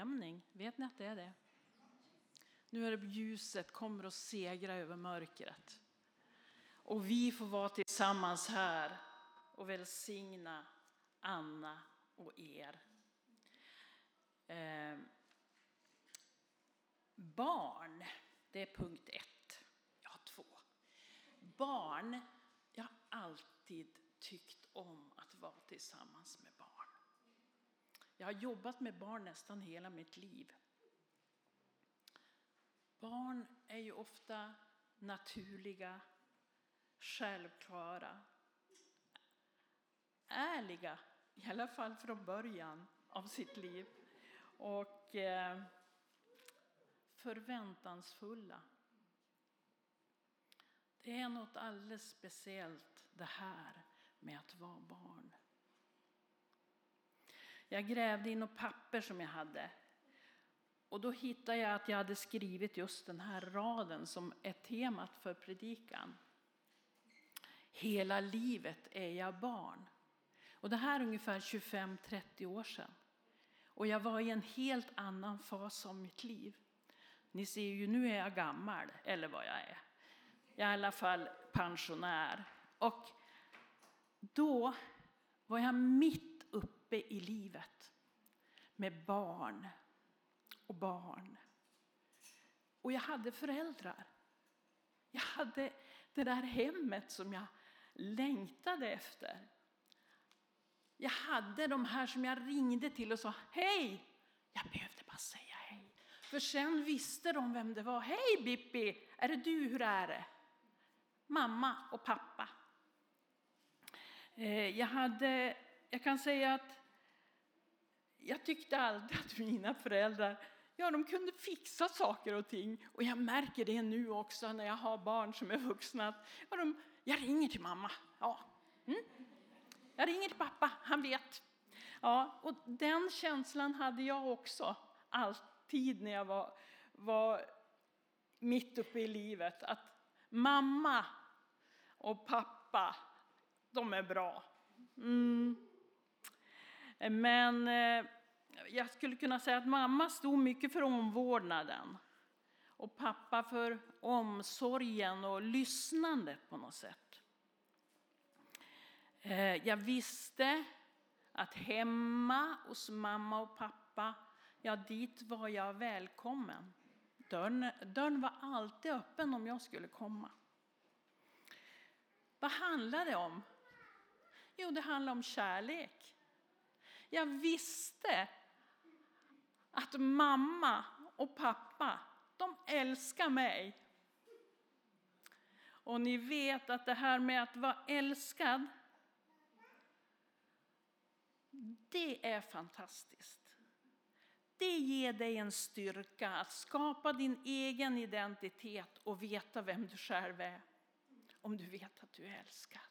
överlämning. Vet ni att det är det? Nu är det ljuset kommer att segra över mörkret. Och vi får vara tillsammans här och välsigna Anna och er. Eh, barn, det är punkt ett. Jag har två. Barn, jag har alltid tyckt om att vara tillsammans med barn. Jag har jobbat med barn nästan hela mitt liv. Barn är ju ofta naturliga, självklara, ärliga, i alla fall från början av sitt liv. Och eh, förväntansfulla. Det är något alldeles speciellt det här med att vara barn. Jag grävde i något papper som jag hade. Och då hittade jag att jag hade skrivit just den här raden som är temat för predikan. Hela livet är jag barn. Och det här är ungefär 25-30 år sedan. Och jag var i en helt annan fas av mitt liv. Ni ser ju, nu är jag gammal, eller vad jag är. Jag är i alla fall pensionär. Och då var jag mitt uppe i livet med barn och barn. Och jag hade föräldrar. Jag hade det där hemmet som jag längtade efter. Jag hade de här som jag ringde till och sa hej. Jag behövde bara säga hej. För sen visste de vem det var. Hej Bippi, är det du? Hur är det? Mamma och pappa. Eh, jag, hade, jag kan säga att jag tyckte alltid att mina föräldrar ja, de kunde fixa saker och ting. Och jag märker det nu också när jag har barn som är vuxna. Ja, de, jag ringer till mamma. Ja. Mm. Jag ringer till pappa, han vet. Ja, och den känslan hade jag också alltid när jag var, var mitt uppe i livet. Att mamma och pappa, de är bra. Mm. Men eh, jag skulle kunna säga att mamma stod mycket för omvårdnaden och pappa för omsorgen och lyssnandet på något sätt. Eh, jag visste att hemma hos mamma och pappa, ja dit var jag välkommen. Dörren, dörren var alltid öppen om jag skulle komma. Vad handlar det om? Jo, det handlar om kärlek. Jag visste att mamma och pappa, de älskar mig. Och ni vet att det här med att vara älskad, det är fantastiskt. Det ger dig en styrka att skapa din egen identitet och veta vem du själv är. Om du vet att du är älskad.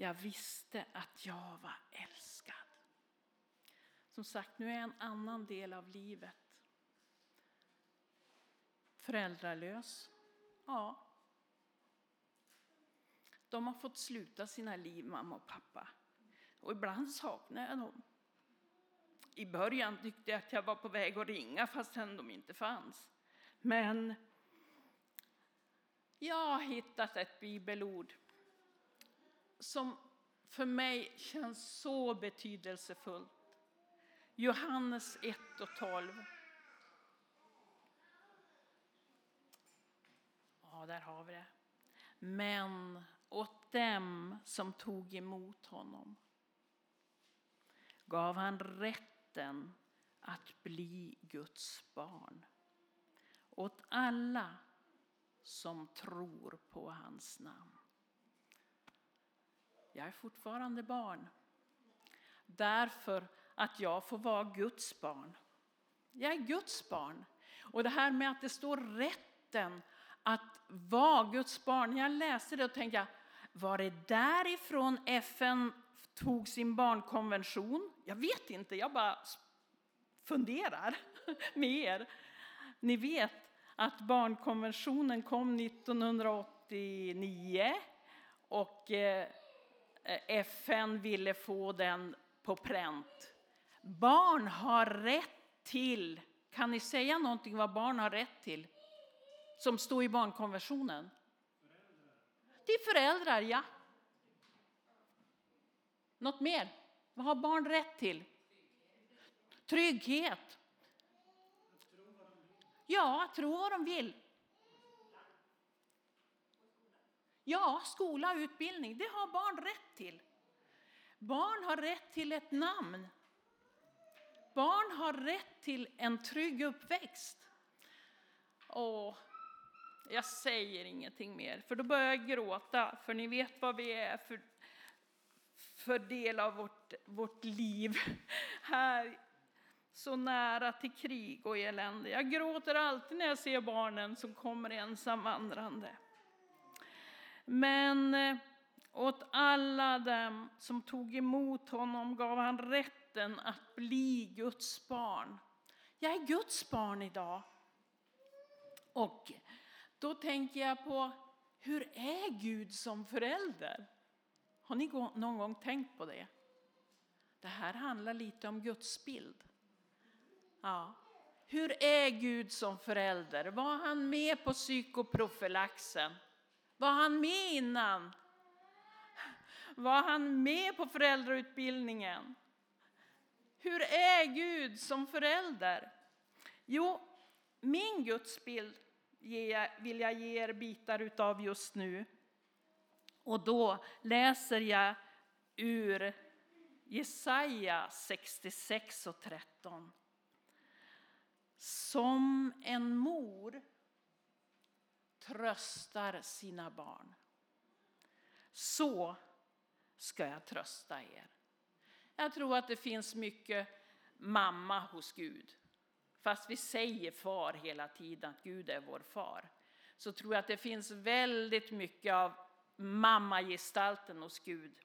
Jag visste att jag var älskad. Som sagt, nu är jag en annan del av livet. Föräldralös. Ja. De har fått sluta sina liv, mamma och pappa. Och ibland saknar jag dem. I början tyckte jag att jag var på väg att ringa fastän de inte fanns. Men jag har hittat ett bibelord som för mig känns så betydelsefullt. Johannes 1 och 12. Ja, där har vi det. Men åt dem som tog emot honom gav han rätten att bli Guds barn. Åt alla som tror på hans namn. Jag är fortfarande barn. Därför att jag får vara Guds barn. Jag är Guds barn. Och det här med att det står rätten att vara Guds barn. När jag läste det och tänkte jag, var det därifrån FN tog sin barnkonvention? Jag vet inte, jag bara funderar med er. Ni vet att barnkonventionen kom 1989 och eh, Eh, FN ville få den på pränt. Barn har rätt till, kan ni säga någonting vad barn har rätt till? Som står i barnkonventionen? Till föräldrar, ja. Något mer? Vad har barn rätt till? Trygghet. Ja, tro vad de vill. Ja, skola och utbildning, det har barn rätt till. Barn har rätt till ett namn. Barn har rätt till en trygg uppväxt. Åh, jag säger ingenting mer, för då börjar jag gråta, för ni vet vad vi är för, för del av vårt, vårt liv här så nära till krig och elände. Jag gråter alltid när jag ser barnen som kommer ensam vandrande. Men eh, åt alla dem som tog emot honom gav han rätten att bli Guds barn. Jag är Guds barn idag. Och då tänker jag på, hur är Gud som förälder? Har ni någon gång tänkt på det? Det här handlar lite om Guds bild. Ja. Hur är Gud som förälder? Var han med på psykoprofylaxen? Var han med innan? Var han med på föräldrautbildningen? Hur är Gud som förälder? Jo, min gudsbild vill jag ge er bitar utav just nu. Och då läser jag ur Jesaja 66 och 13. Som en mor tröstar sina barn. Så ska jag trösta er. Jag tror att det finns mycket mamma hos Gud. Fast vi säger far hela tiden, att Gud är vår far. Så tror jag att det finns väldigt mycket av mammagestalten hos Gud.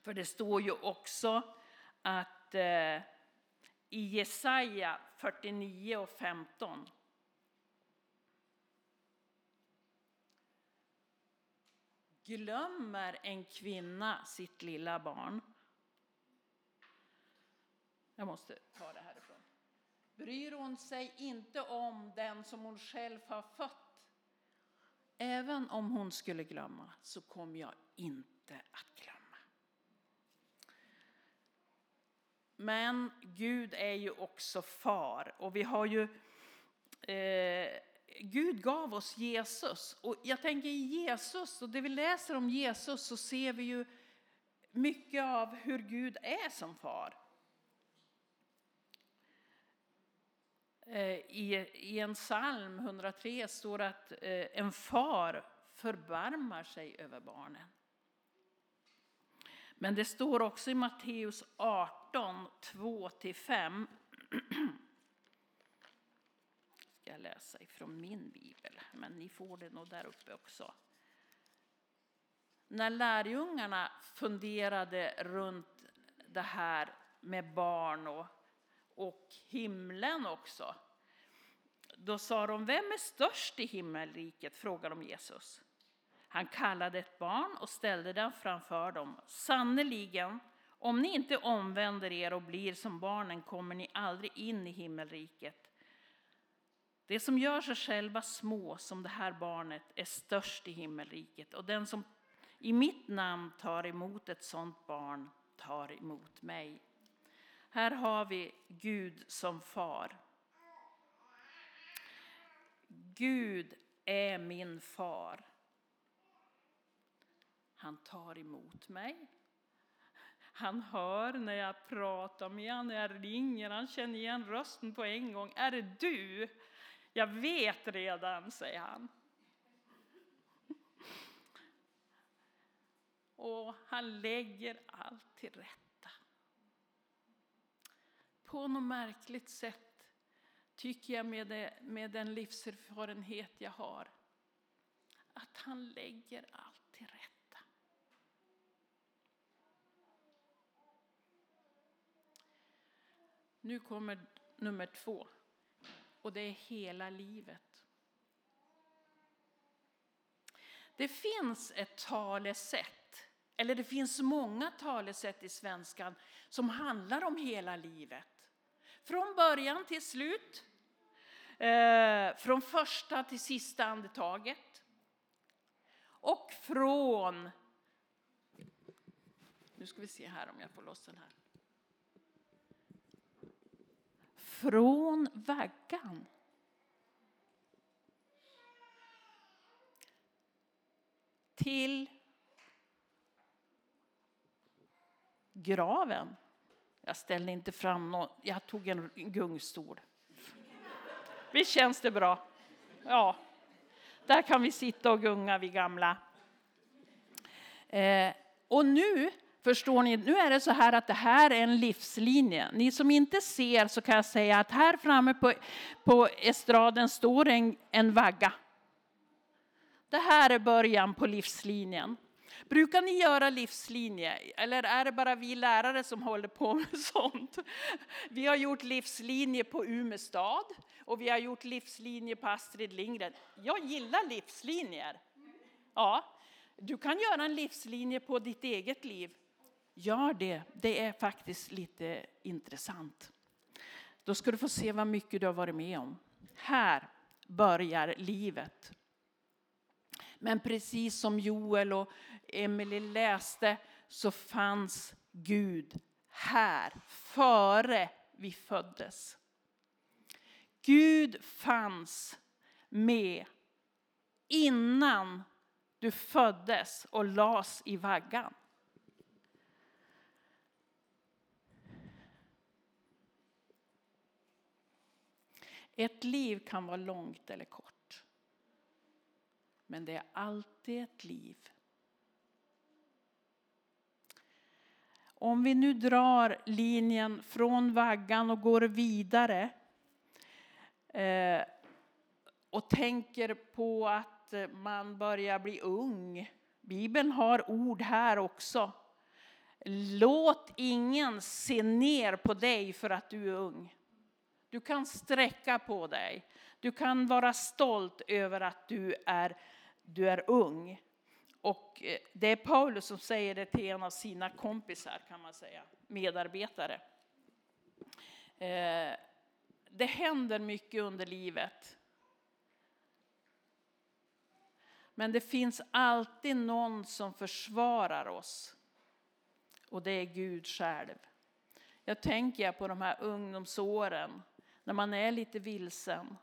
För det står ju också att eh, i Jesaja 49 och 15 Glömmer en kvinna sitt lilla barn? Jag måste ta det härifrån. Bryr hon sig inte om den som hon själv har fött? Även om hon skulle glömma så kommer jag inte att glömma. Men Gud är ju också far och vi har ju eh, Gud gav oss Jesus. Och jag tänker i Jesus, och det vi läser om Jesus så ser vi ju mycket av hur Gud är som far. Eh, I, I en psalm 103 står det att eh, en far förbarmar sig över barnen. Men det står också i Matteus 18, 2-5 jag läsa ifrån min bibel, men ni får det nog där uppe också. När lärjungarna funderade runt det här med barn och, och himlen också, då sa de, vem är störst i himmelriket? frågade de Jesus. Han kallade ett barn och ställde den framför dem. Sannerligen, om ni inte omvänder er och blir som barnen kommer ni aldrig in i himmelriket. Det som gör sig själva små som det här barnet är störst i himmelriket och den som i mitt namn tar emot ett sådant barn tar emot mig. Här har vi Gud som far. Gud är min far. Han tar emot mig. Han hör när jag pratar med honom, när jag ringer. Han känner igen rösten på en gång. Är det du? Jag vet redan, säger han. Och han lägger allt till rätta. På något märkligt sätt tycker jag med, det, med den livserfarenhet jag har att han lägger allt till rätta. Nu kommer nummer två och det är hela livet. Det finns ett talesätt Eller det finns många talesätt i svenskan som handlar om hela livet. Från början till slut. Eh, från första till sista andetaget. Och från... Nu ska vi se här om jag får loss den här. Från vaggan. Till graven. Jag ställde inte fram någon, jag tog en gungstol. Visst känns det bra? Ja, där kan vi sitta och gunga vi gamla. Eh, och nu förstår ni, nu är det så här att det här är en livslinje. Ni som inte ser så kan jag säga att här framme på, på estraden står en, en vagga. Det här är början på livslinjen. Brukar ni göra livslinje eller är det bara vi lärare som håller på med sånt? Vi har gjort livslinje på Umeå stad och vi har gjort livslinje på Astrid Lindgren. Jag gillar livslinjer. Ja, du kan göra en livslinje på ditt eget liv. Gör det, det är faktiskt lite intressant. Då ska du få se vad mycket du har varit med om. Här börjar livet. Men precis som Joel och Emily läste så fanns Gud här före vi föddes. Gud fanns med innan du föddes och las i vaggan. Ett liv kan vara långt eller kort. Men det är alltid ett liv. Om vi nu drar linjen från vaggan och går vidare eh, och tänker på att eh, man börjar bli ung. Bibeln har ord här också. Låt ingen se ner på dig för att du är ung. Du kan sträcka på dig. Du kan vara stolt över att du är, du är ung. Och eh, det är Paulus som säger det till en av sina kompisar, kan man säga, medarbetare. Eh, det händer mycket under livet. Men det finns alltid någon som försvarar oss. Och det är Gud själv. Jag tänker på de här ungdomsåren när man är lite vilsen,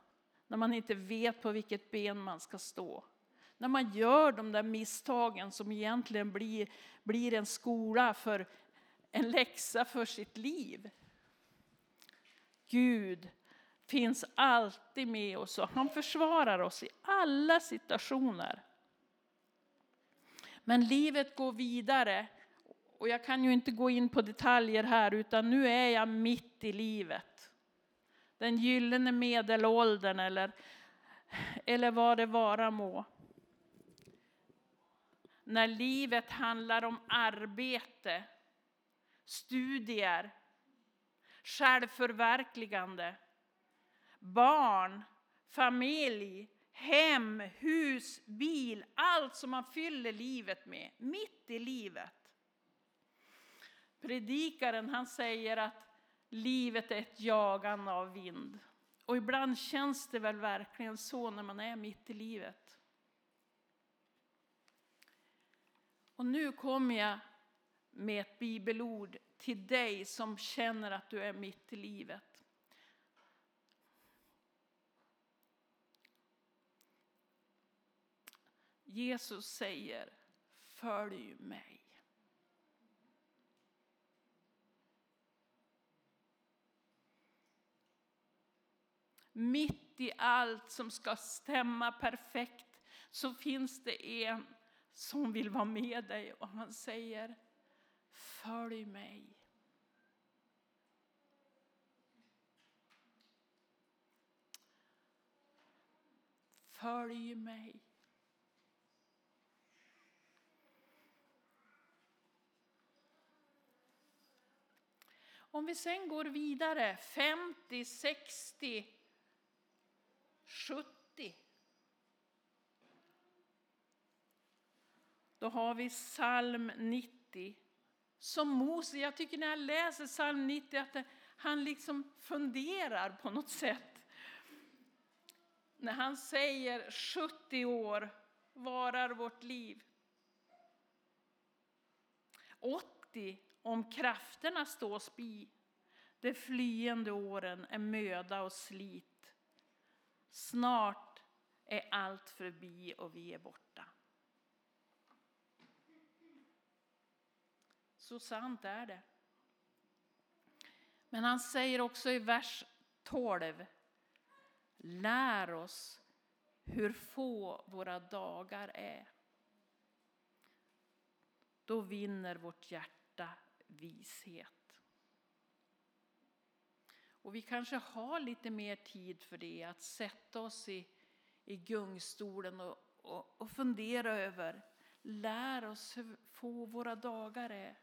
när man inte vet på vilket ben man ska stå. När man gör de där misstagen som egentligen blir, blir en skola för en läxa för sitt liv. Gud finns alltid med oss och han försvarar oss i alla situationer. Men livet går vidare och jag kan ju inte gå in på detaljer här utan nu är jag mitt i livet den gyllene medelåldern eller, eller vad det vara må. När livet handlar om arbete, studier, självförverkligande, barn, familj, hem, hus, bil, allt som man fyller livet med, mitt i livet. Predikaren han säger att livet är ett jagande av vind. Och ibland känns det väl verkligen så när man är mitt i livet. Och nu kommer jag med ett bibelord till dig som känner att du är mitt i livet. Jesus säger, följ mig. Mitt i allt som ska stämma perfekt så finns det en som vill vara med dig och han säger Följ mig. Följ mig. Om vi sen går vidare 50, 60, 70. Då har vi psalm 90. Som Mose, jag tycker när jag läser psalm 90 att det, han liksom funderar på något sätt. När han säger 70 år varar vårt liv. 80 om krafterna står spi. De flyende åren är möda och slit. Snart är allt förbi och vi är borta. Så sant är det. Men han säger också i vers 12. Lär oss hur få våra dagar är. Då vinner vårt hjärta vishet. Och vi kanske har lite mer tid för det, att sätta oss i, i gungstolen och, och, och fundera över, lär oss hur få våra dagar är.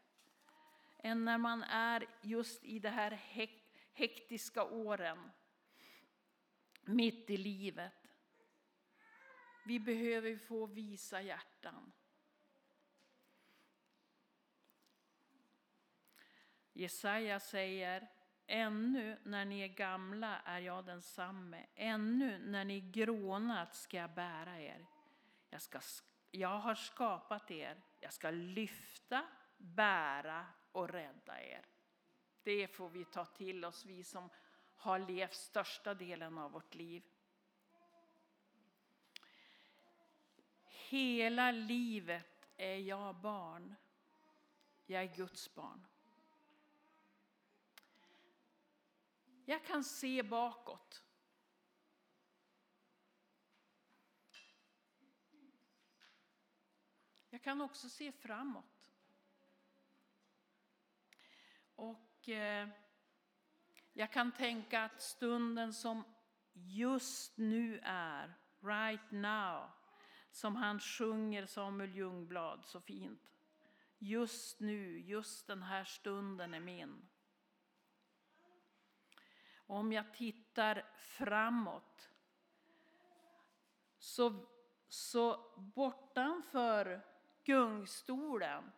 Än när man är just i de här hektiska åren, mitt i livet. Vi behöver få visa hjärtan. Jesaja säger Ännu när ni är gamla är jag densamme, ännu när ni grånat ska jag bära er. Jag, ska, jag har skapat er, jag ska lyfta, bära och rädda er. Det får vi ta till oss, vi som har levt största delen av vårt liv. Hela livet är jag barn. Jag är Guds barn. Jag kan se bakåt. Jag kan också se framåt. Och eh, jag kan tänka att stunden som just nu är, right now, som han sjunger Samuel Ljungblad så fint. Just nu, just den här stunden är min. Om jag tittar framåt så, så bortanför gungstolen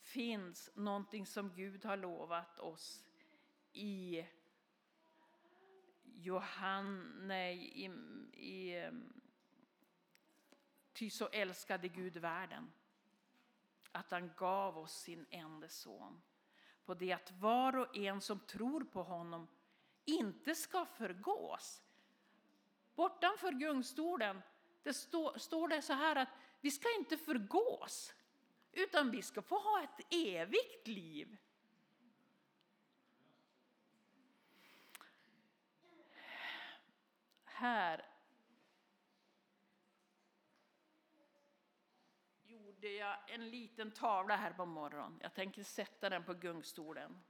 finns någonting som Gud har lovat oss i Johanne, i, i Ty så älskade Gud världen att han gav oss sin enda son på det att var och en som tror på honom inte ska förgås. Bortanför gungstolen det stå, står det så här att vi ska inte förgås, utan vi ska få ha ett evigt liv. Här gjorde jag en liten tavla här på morgonen. Jag tänker sätta den på gungstolen.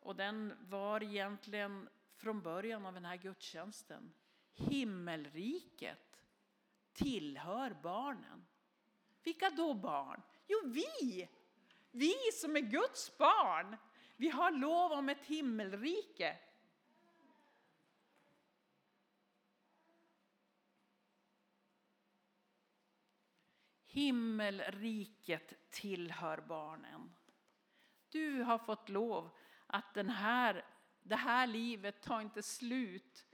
Och den var egentligen från början av den här gudstjänsten. Himmelriket tillhör barnen. Vilka då barn? Jo, vi! Vi som är Guds barn. Vi har lov om ett himmelrike. Himmelriket tillhör barnen. Du har fått lov att den här, det här livet tar inte slut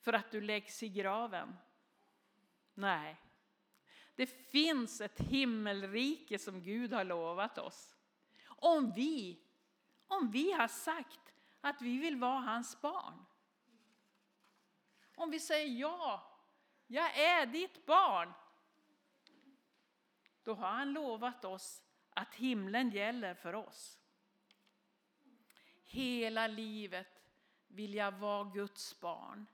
för att du läggs i graven. Nej, det finns ett himmelrike som Gud har lovat oss. Om vi, om vi har sagt att vi vill vara hans barn. Om vi säger ja, jag är ditt barn då har han lovat oss att himlen gäller för oss. Hela livet vill jag vara Guds barn.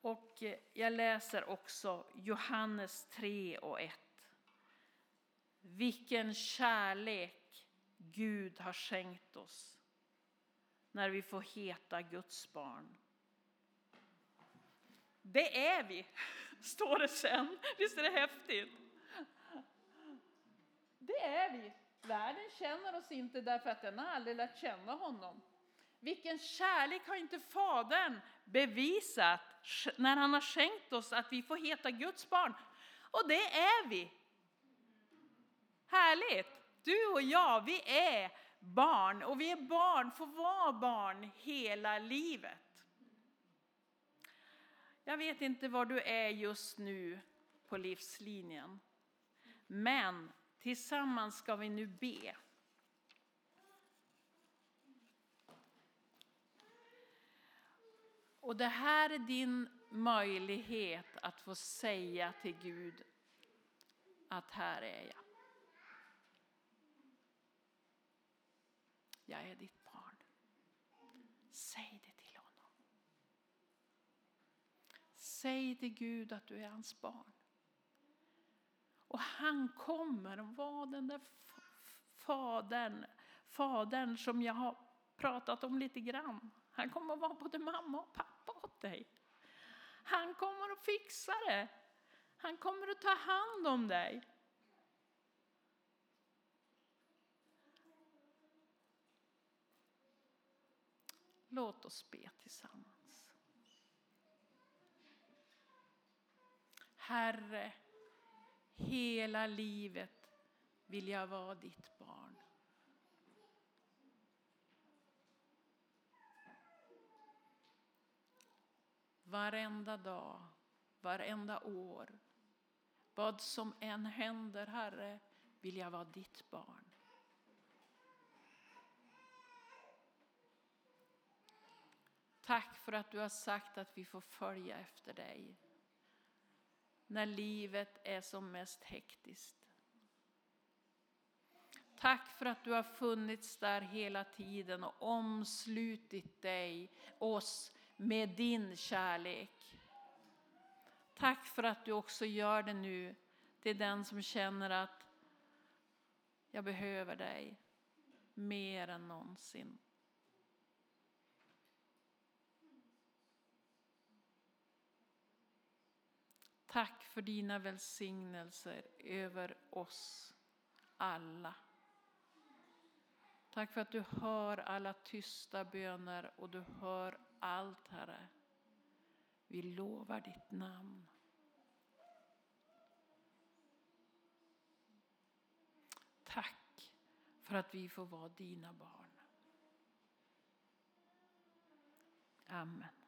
Och eh, jag läser också Johannes 3 och 1. Vilken kärlek Gud har skänkt oss när vi får heta Guds barn. Det är vi, står det sen. Visst är det häftigt? Det är vi. Världen känner oss inte därför att den har aldrig lärt känna honom. Vilken kärlek har inte Fadern bevisat när han har skänkt oss att vi får heta Guds barn? Och det är vi. Härligt! Du och jag, vi är barn och vi är barn, får vara barn hela livet. Jag vet inte var du är just nu på livslinjen. Men tillsammans ska vi nu be. Och det här är din möjlighet att få säga till Gud att här är jag. Jag är ditt barn. Säg det till honom. Säg till Gud att du är hans barn. Och han kommer att vara den där fadern, fadern som jag har pratat om lite grann. Han kommer att vara både mamma och pappa åt dig. Han kommer att fixa det. Han kommer att ta hand om dig. Låt oss be tillsammans. Herre, hela livet vill jag vara ditt barn. Varenda dag, varenda år, vad som än händer, Herre, vill jag vara ditt barn. Tack för att du har sagt att vi får följa efter dig när livet är som mest hektiskt. Tack för att du har funnits där hela tiden och omslutit dig, oss, med din kärlek. Tack för att du också gör det nu till den som känner att jag behöver dig mer än någonsin. Tack för dina välsignelser över oss alla. Tack för att du hör alla tysta böner och du hör allt, Herre. Vi lovar ditt namn. Tack för att vi får vara dina barn. Amen.